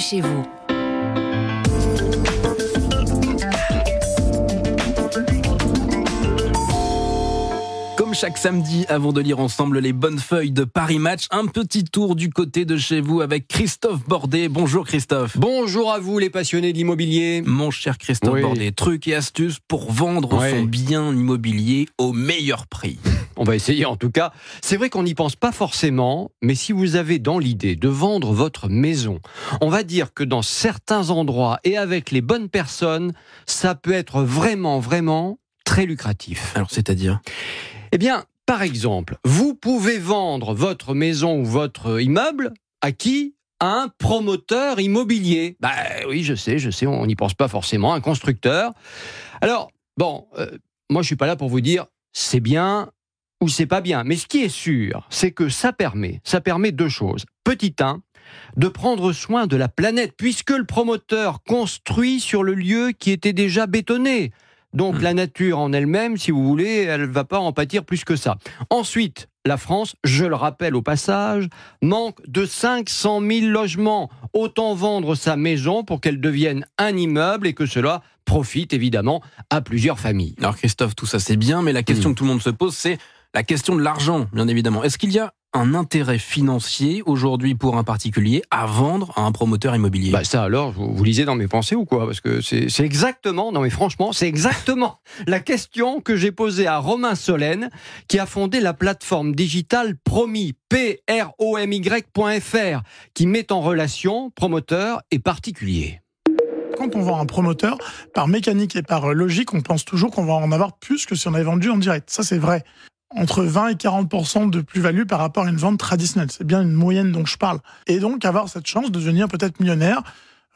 bienvenue chez vous. Comme chaque samedi, avant de lire ensemble les bonnes feuilles de Paris Match, un petit tour du côté de chez vous avec Christophe Bordet. Bonjour Christophe. Bonjour à vous les passionnés de l'immobilier. Mon cher Christophe Oui. Bordet, trucs et astuces pour vendre son bien immobilier au meilleur prix. On va essayer en tout cas. C'est vrai qu'on n'y pense pas forcément, mais si vous avez dans l'idée de vendre votre maison, on va dire que dans certains endroits et avec les bonnes personnes, ça peut être vraiment, vraiment très lucratif. Alors c'est-à-dire? Eh bien, par exemple, vous pouvez vendre votre maison ou votre immeuble à qui? À un promoteur immobilier. Bah oui, je sais, je sais, on n'y pense pas forcément, un constructeur. Alors, bon, euh, moi je suis pas là pour vous dire c'est bien ou c'est pas bien, mais ce qui est sûr, c'est que ça permet, ça permet deux choses. Petit 1, de prendre soin de la planète, puisque le promoteur construit sur le lieu qui était déjà bétonné. Donc Hmm. la nature en elle-même, si vous voulez, elle va pas en pâtir plus que ça. Ensuite, la France, je le rappelle au passage, manque de 500 000 logements. Autant vendre sa maison pour qu'elle devienne un immeuble et que cela profite évidemment à plusieurs familles. Alors Christophe, tout ça c'est bien, mais la question Mm. que tout le monde se pose, c'est la question de l'argent, bien évidemment. Est-ce qu'il y a un intérêt financier aujourd'hui pour un particulier à vendre à un promoteur immobilier? Bah ça alors, vous, vous lisez dans mes pensées ou quoi? Parce que c'est exactement, non mais franchement, c'est exactement la question que j'ai posée à Romain Solène, qui a fondé la plateforme digitale Promis, P-R-O-M-Y.fr, qui met en relation promoteurs et particuliers. Quand on vend un promoteur, par mécanique et par logique, on pense toujours qu'on va en avoir plus que si on avait vendu en direct. Ça, c'est vrai. Entre 20 et 40% de plus-value par rapport à une vente traditionnelle. C'est bien une moyenne dont je parle. Et donc, avoir cette chance de devenir peut-être millionnaire,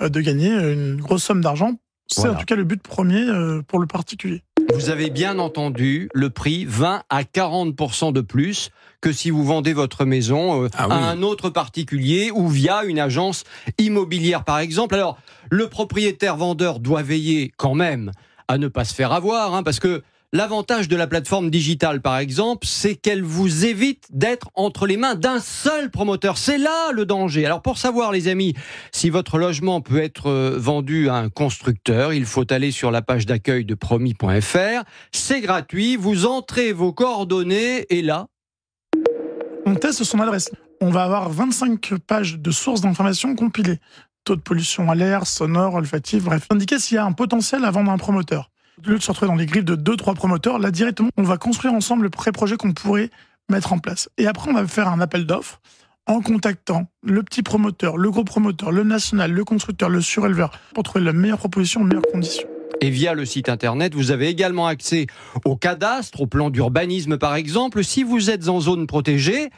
euh, de gagner une grosse somme d'argent, c'est Voilà. en tout cas le but premier euh, pour le particulier. Vous avez bien entendu le prix 20 à 40 de plus que si vous vendez votre maison euh, Ah oui. à un autre particulier ou via une agence immobilière par exemple. Alors le propriétaire vendeur doit veiller quand même à ne pas se faire avoir hein, parce que L'avantage de la plateforme digitale, par exemple, c'est qu'elle vous évite d'être entre les mains d'un seul promoteur. C'est là le danger. Alors pour savoir, les amis, si votre logement peut être euh, vendu à un constructeur, il faut aller sur la page d'accueil de promis.fr. C'est gratuit, vous entrez vos coordonnées et là, On teste son adresse. On va avoir 25 pages de sources d'informations compilées. Taux de pollution à l'air, sonore, olfactif, bref. Indiquer s'il y a un potentiel à vendre un promoteur. Au lieu de se retrouver dans les griffes de 2-3 promoteurs, là directement, on va construire ensemble le pré-projet qu'on pourrait mettre en place. Et après, on va faire un appel d'offres en contactant le petit promoteur, le gros promoteur, le national, le constructeur, le suréleveur, pour trouver la meilleure proposition, les meilleures conditions. et via le site internet, vous avez également accès au cadastre, au plan d'urbanisme par exemple. Si vous êtes en zone protégée,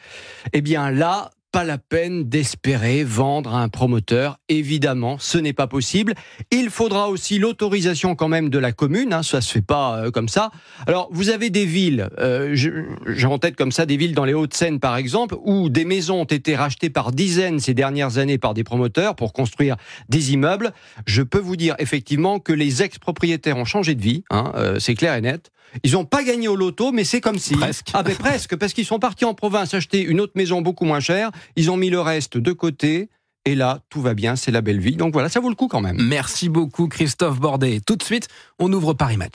eh bien là, pas la peine d'espérer vendre à un promoteur. Évidemment, ce n'est pas possible. Il faudra aussi l'autorisation quand même de la commune. Hein, ça se fait pas euh, comme ça. Alors, vous avez des villes, euh, j'ai en tête comme ça des villes dans les Hauts-de-Seine par exemple, où des maisons ont été rachetées par dizaines ces dernières années par des promoteurs pour construire des immeubles. Je peux vous dire effectivement que les ex-propriétaires ont changé de vie. Hein, euh, c'est clair et net. Ils n'ont pas gagné au loto, mais c'est comme si. Presque. Ah ben presque, parce qu'ils sont partis en province acheter une autre maison beaucoup moins chère. Ils ont mis le reste de côté. Et là, tout va bien, c'est la belle vie. Donc voilà, ça vaut le coup quand même. Merci beaucoup Christophe Bordet. Tout de suite, on ouvre Paris Match.